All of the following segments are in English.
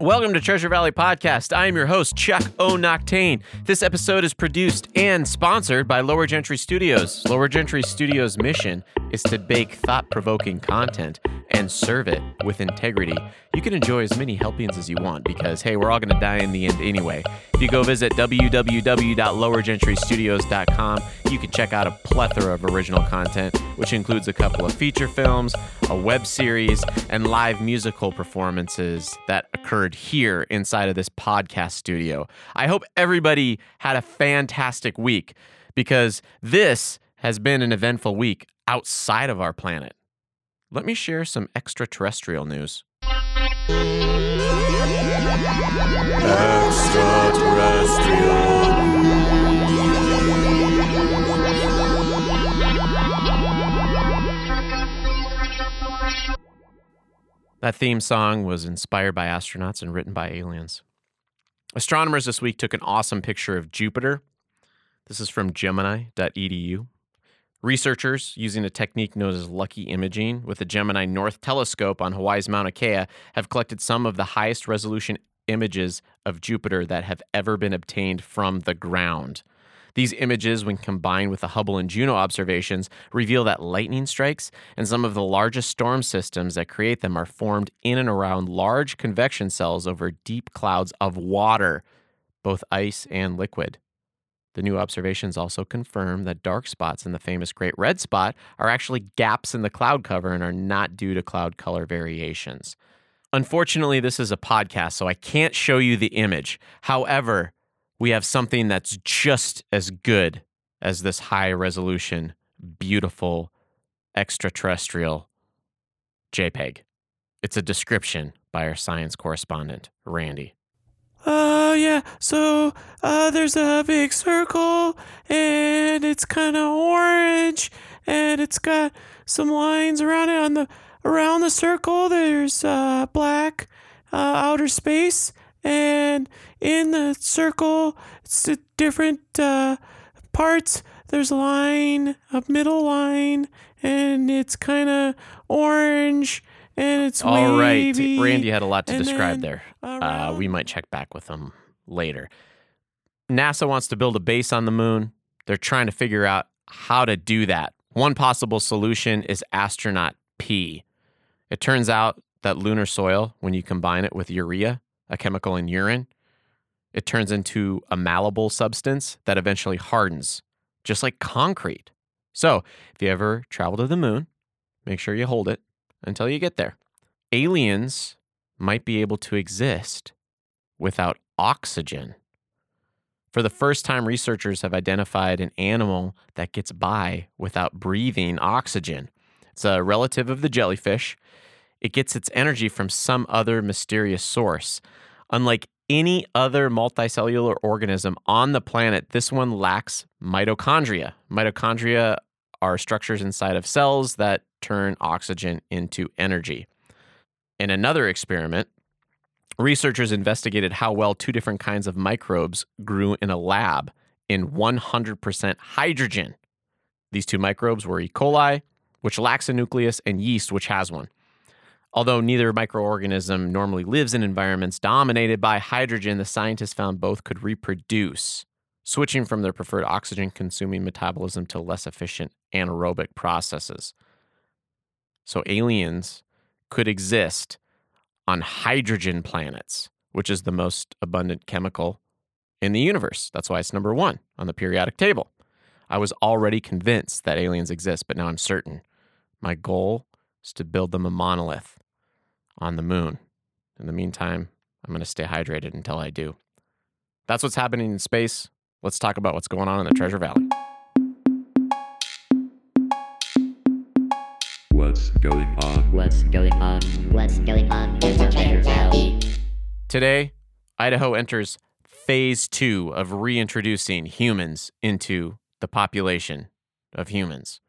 Welcome to Treasure Valley Podcast. I am your host, Chuck O'Noctane. This episode is produced and sponsored by Lower Gentry Studios. Lower Gentry Studios' mission is to bake thought provoking content and serve it with integrity. You can enjoy as many helpings as you want because, hey, we're all going to die in the end anyway. If you go visit www.lowergentrystudios.com, you can check out a plethora of original content, which includes a couple of feature films, a web series, and live musical performances that occurred here inside of this podcast studio. I hope everybody had a fantastic week because this has been an eventful week outside of our planet. Let me share some extraterrestrial news. That theme song was inspired by astronauts and written by aliens. Astronomers this week took an awesome picture of Jupiter. This is from Gemini.edu. Researchers, using a technique known as lucky imaging with the Gemini North Telescope on Hawaii's Mauna Kea, have collected some of the highest resolution images of Jupiter that have ever been obtained from the ground. These images, when combined with the Hubble and Juno observations, reveal that lightning strikes and some of the largest storm systems that create them are formed in and around large convection cells over deep clouds of water, both ice and liquid. The new observations also confirm that dark spots in the famous Great Red Spot are actually gaps in the cloud cover and are not due to cloud color variations. Unfortunately, this is a podcast, so I can't show you the image. However, we have something that's just as good as this high resolution, beautiful extraterrestrial JPEG. It's a description by our science correspondent, Randy. Uh, yeah. So, uh, there's a big circle, and it's kind of orange, and it's got some lines around it. On the around the circle, there's uh black uh, outer space, and in the circle, it's different uh parts. There's a line, a middle line, and it's kind of orange, and it's All right. Randy had a lot to and describe there. Uh, we might check back with him later. NASA wants to build a base on the moon. They're trying to figure out how to do that. One possible solution is astronaut P. It turns out that lunar soil, when you combine it with urea, a chemical in urine, it turns into a malleable substance that eventually hardens, just like concrete. So, if you ever travel to the moon, make sure you hold it until you get there. Aliens might be able to exist without oxygen. For the first time, researchers have identified an animal that gets by without breathing oxygen. It's a relative of the jellyfish. It gets its energy from some other mysterious source. Unlike any other multicellular organism on the planet, this one lacks mitochondria. Mitochondria are structures inside of cells that turn oxygen into energy. In another experiment, researchers investigated how well two different kinds of microbes grew in a lab in 100% hydrogen. These two microbes were E. coli, which lacks a nucleus, and yeast, which has one. Although neither microorganism normally lives in environments dominated by hydrogen, the scientists found both could reproduce, switching from their preferred oxygen consuming metabolism to less efficient anaerobic processes. So aliens could exist on hydrogen planets, which is the most abundant chemical in the universe. That's why it's number one on the periodic table. I was already convinced that aliens exist, but now I'm certain. My goal is to build them a monolith on the moon. In the meantime, I'm going to stay hydrated until I do. That's what's happening in space. Let's talk about what's going on in the Treasure Valley. What's going on? What's going on? What's going on in the Treasure Valley? Today, Idaho enters phase two of reintroducing humans into the population of humans.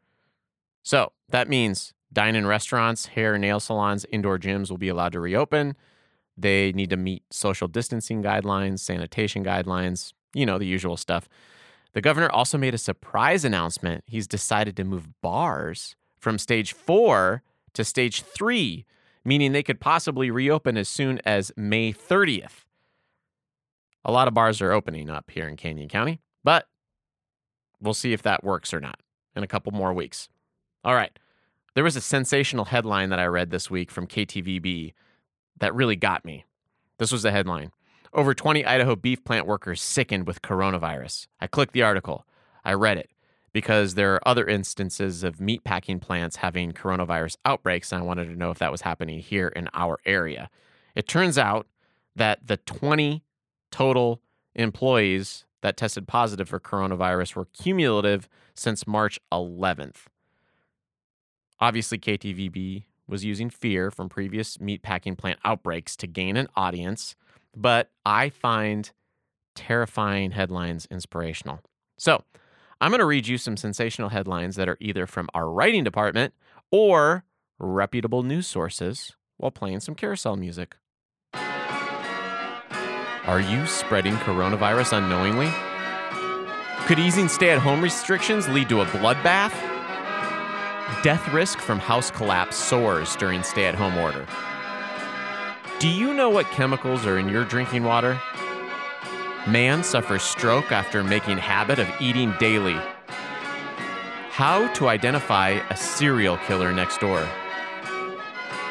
So that means dine in restaurants, hair and nail salons, indoor gyms will be allowed to reopen. They need to meet social distancing guidelines, sanitation guidelines, you know, the usual stuff. The governor also made a surprise announcement. He's decided to move bars from stage four to stage three meaning they could possibly reopen as soon as May 30th. A lot of bars are opening up here in Canyon County, but we'll see if that works or not in a couple more weeks. All right. There was a sensational headline that I read this week from KTVB that really got me. This was the headline Over 20 Idaho beef plant workers sickened with coronavirus. I clicked the article, I read it because there are other instances of meatpacking plants having coronavirus outbreaks, and I wanted to know if that was happening here in our area. It turns out that the 20 total employees that tested positive for coronavirus were cumulative since March 11th. Obviously, KTVB was using fear from previous meatpacking plant outbreaks to gain an audience, but I find terrifying headlines inspirational. So, I'm going to read you some sensational headlines that are either from our writing department or reputable news sources while playing some carousel music. Are you spreading coronavirus unknowingly? Could easing stay at home restrictions lead to a bloodbath? Death risk from house collapse soars during stay at home order. Do you know what chemicals are in your drinking water? Man suffers stroke after making habit of eating daily. How to identify a serial killer next door.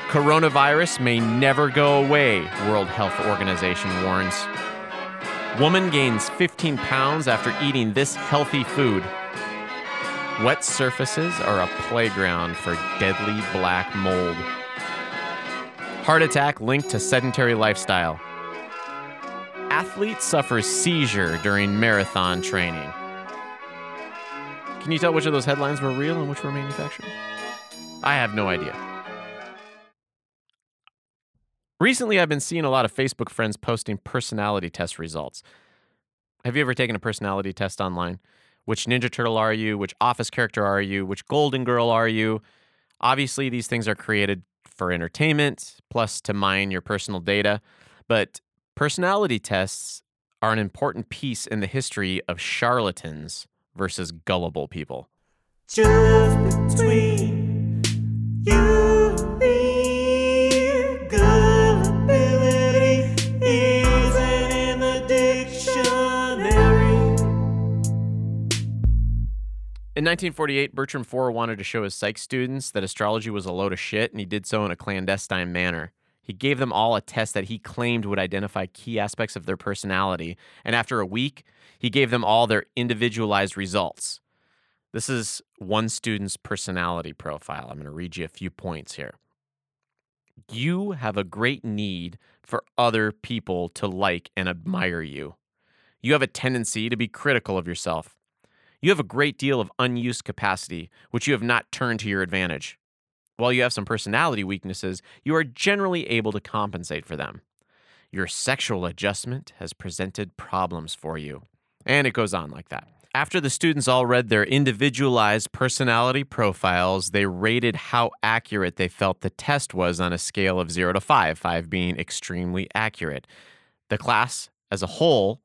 Coronavirus may never go away, World Health Organization warns. Woman gains 15 pounds after eating this healthy food. Wet surfaces are a playground for deadly black mold. Heart attack linked to sedentary lifestyle. Athlete suffers seizure during marathon training. Can you tell which of those headlines were real and which were manufactured? I have no idea. Recently, I've been seeing a lot of Facebook friends posting personality test results. Have you ever taken a personality test online? Which Ninja Turtle are you? Which Office character are you? Which Golden Girl are you? Obviously, these things are created for entertainment, plus to mine your personal data. But personality tests are an important piece in the history of charlatans versus gullible people. Just between 1948, Bertram Forer wanted to show his psych students that astrology was a load of shit, and he did so in a clandestine manner. He gave them all a test that he claimed would identify key aspects of their personality, and after a week, he gave them all their individualized results. This is one student's personality profile. I'm going to read you a few points here. You have a great need for other people to like and admire you. You have a tendency to be critical of yourself. You have a great deal of unused capacity, which you have not turned to your advantage. While you have some personality weaknesses, you are generally able to compensate for them. Your sexual adjustment has presented problems for you. And it goes on like that. After the students all read their individualized personality profiles, they rated how accurate they felt the test was on a scale of 0 to 5, 5 being extremely accurate. The class as a whole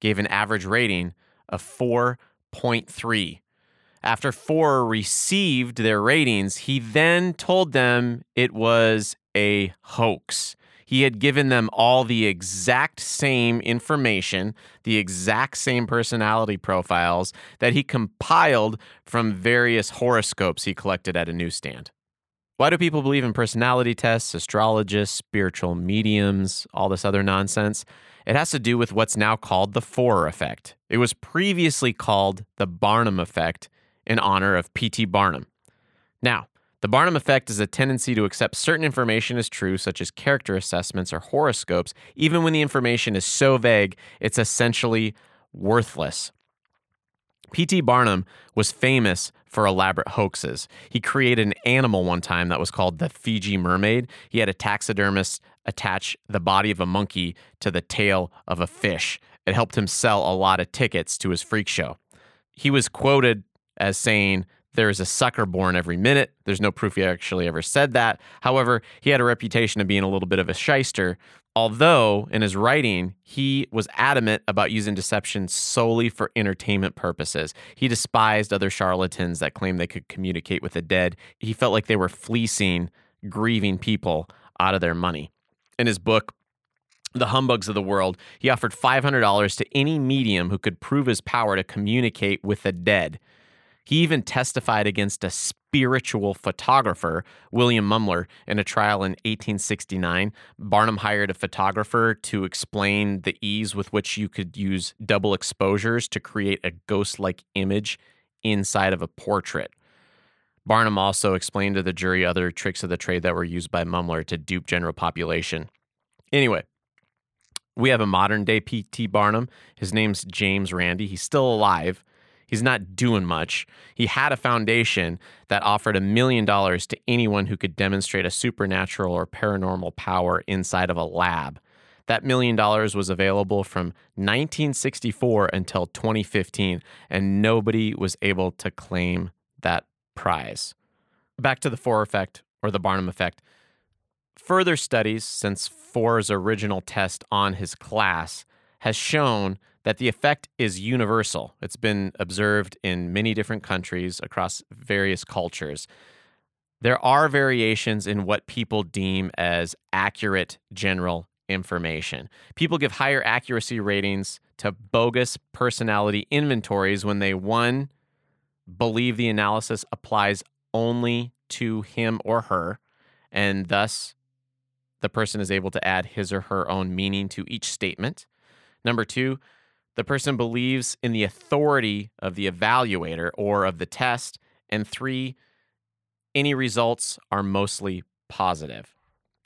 gave an average rating of 4.3. After Forer received their ratings, he then told them it was a hoax. He had given them all the exact same information, the exact same personality profiles that he compiled from various horoscopes he collected at a newsstand. Why do people believe in personality tests, astrologists, spiritual mediums, all this other nonsense? It has to do with what's now called the Forer effect. It was previously called the Barnum effect in honor of P.T. Barnum. Now, the Barnum effect is a tendency to accept certain information as true, such as character assessments or horoscopes, even when the information is so vague it's essentially worthless. P.T. Barnum was famous for elaborate hoaxes. He created an animal one time that was called the Fiji mermaid. He had a taxidermist attach the body of a monkey to the tail of a fish. It helped him sell a lot of tickets to his freak show. He was quoted as saying, There is a sucker born every minute. There's no proof he actually ever said that. However, he had a reputation of being a little bit of a shyster. Although in his writing, he was adamant about using deception solely for entertainment purposes. He despised other charlatans that claimed they could communicate with the dead. He felt like they were fleecing grieving people out of their money. In his book, The Humbugs of the World, he offered $500 to any medium who could prove his power to communicate with the dead. He even testified against a spiritual photographer, William Mumler, in a trial in 1869. Barnum hired a photographer to explain the ease with which you could use double exposures to create a ghost like image inside of a portrait. Barnum also explained to the jury other tricks of the trade that were used by Mumler to dupe general population. Anyway, we have a modern day P.T. Barnum. His name's James Randi. He's still alive. He's not doing much. He had a foundation that offered a million dollars to anyone who could demonstrate a supernatural or paranormal power inside of a lab. That million dollars was available from 1964 until 2015, and nobody was able to claim that prize. Back to the Forer effect or the Barnum effect. Further studies since Forer's original test on his class has shown that the effect is universal. It's been observed in many different countries across various cultures. There are variations in what people deem as accurate general information. People give higher accuracy ratings to bogus personality inventories when they, one, believe the analysis applies only to him or her, and thus the person is able to add his or her own meaning to each statement. Number two, the person believes in the authority of the evaluator or of the test. And three, any results are mostly positive.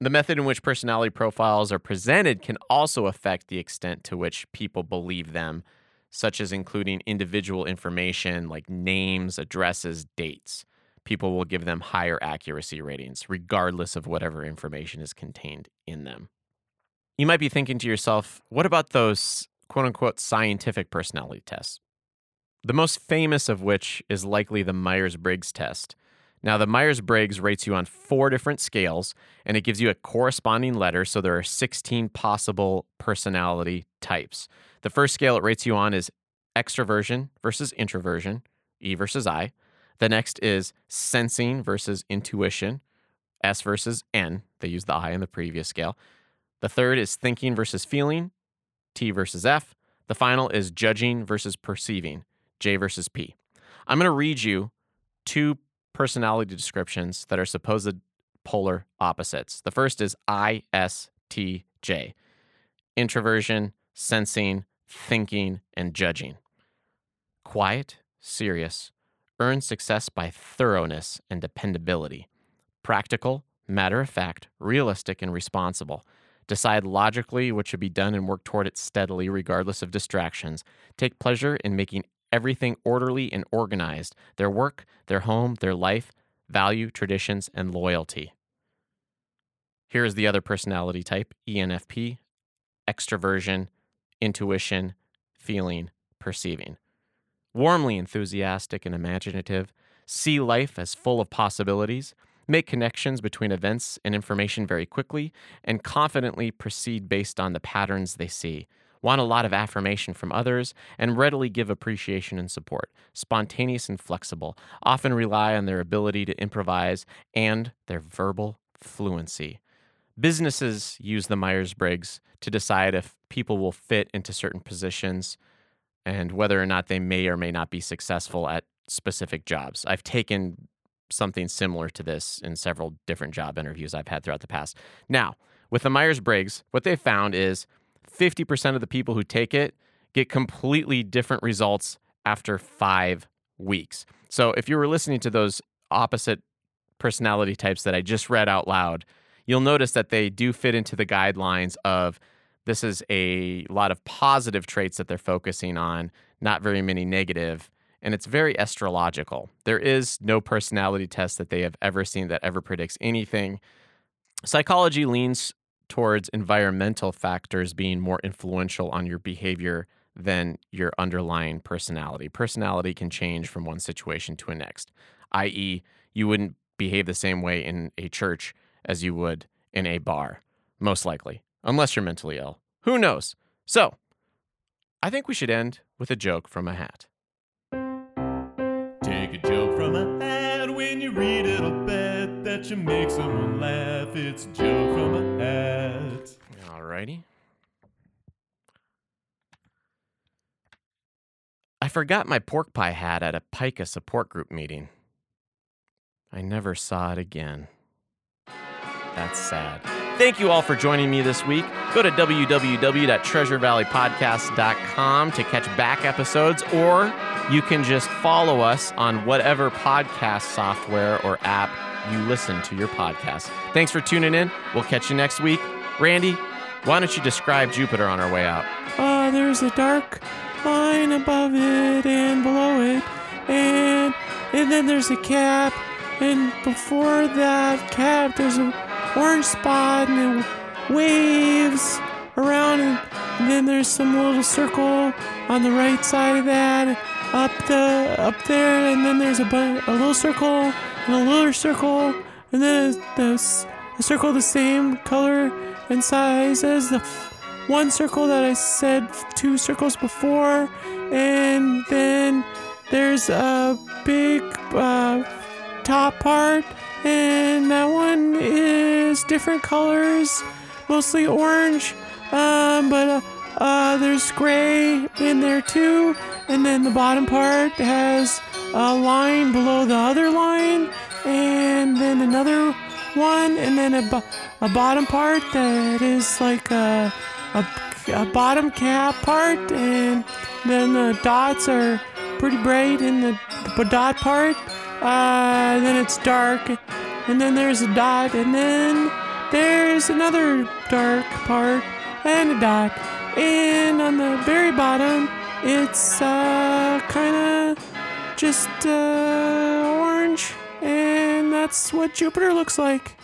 The method in which personality profiles are presented can also affect the extent to which people believe them, such as including individual information like names, addresses, dates. People will give them higher accuracy ratings, regardless of whatever information is contained in them. You might be thinking to yourself, what about those quote unquote scientific personality tests? The most famous of which is likely the Myers Briggs test. Now, the Myers Briggs rates you on four different scales and it gives you a corresponding letter. So there are 16 possible personality types. The first scale it rates you on is extroversion versus introversion, E versus I. The next is sensing versus intuition, S versus N. They use the I in the previous scale. The third is thinking versus feeling, T versus F. The final is judging versus perceiving, J versus P. I'm going to read you two personality descriptions that are supposed polar opposites. The first is ISTJ introversion, sensing, thinking, and judging. Quiet, serious, earn success by thoroughness and dependability. Practical, matter of fact, realistic, and responsible. Decide logically what should be done and work toward it steadily, regardless of distractions. Take pleasure in making everything orderly and organized their work, their home, their life, value, traditions, and loyalty. Here is the other personality type ENFP extroversion, intuition, feeling, perceiving. Warmly enthusiastic and imaginative, see life as full of possibilities, make connections between events and information very quickly, and confidently proceed based on the patterns they see want a lot of affirmation from others, and readily give appreciation and support. Spontaneous and flexible, often rely on their ability to improvise and their verbal fluency. Businesses use the Myers Briggs to decide if people will fit into certain positions and whether or not they may or may not be successful at specific jobs. I've taken something similar to this in several different job interviews I've had throughout the past. Now, with the Myers Briggs, what they found is 50% of the people who take it get completely different results after five weeks. So if you were listening to those opposite personality types that I just read out loud, you'll notice that they do fit into the guidelines of this is a lot of positive traits that they're focusing on, not very many negative, and it's very astrological. There is no personality test that they have ever seen that ever predicts anything. Psychology leans towards environmental factors being more influential on your behavior than your underlying personality. Personality can change from one situation to a next, i.e., you wouldn't behave the same way in a church as you would in a bar, most likely, unless you're mentally ill. Who knows? So, I think we should end with a joke from a hat. You read it, I'll bet that you make someone laugh. It's a joke from a hat. Alrighty. I forgot my pork pie hat at a pica support group meeting. I never saw it again. That's sad. Thank you all for joining me this week. Go to www.treasurevalleypodcast.com to catch back episodes, or you can just follow us on whatever podcast software or app you listen to your podcast. Thanks for tuning in. We'll catch you next week. Randy, why don't you describe Jupiter on our way out? Uh, there's a dark line above it and below it, and and then there's a cap, and before that cap there's a orange spot and it waves around, and, and then there's some little circle on the right side of that, up the up there, and then there's a a little circle and a little circle, and then there's a circle the same color and size as the one circle that I said two circles before, and then there's a big uh, top part, and that one is different colors, mostly orange, um, but uh, uh, there's gray in there too, and then the bottom part has a line below the other line, and then another one, and then a, a bottom part that is like a, a, a bottom cap part, and then the dots are pretty bright in the, the dot part. Uh, then it's dark, and then there's a dot, and then there's another dark part and a dot, and on the very bottom, it's uh, kind of just uh, orange, and that's what Jupiter looks like.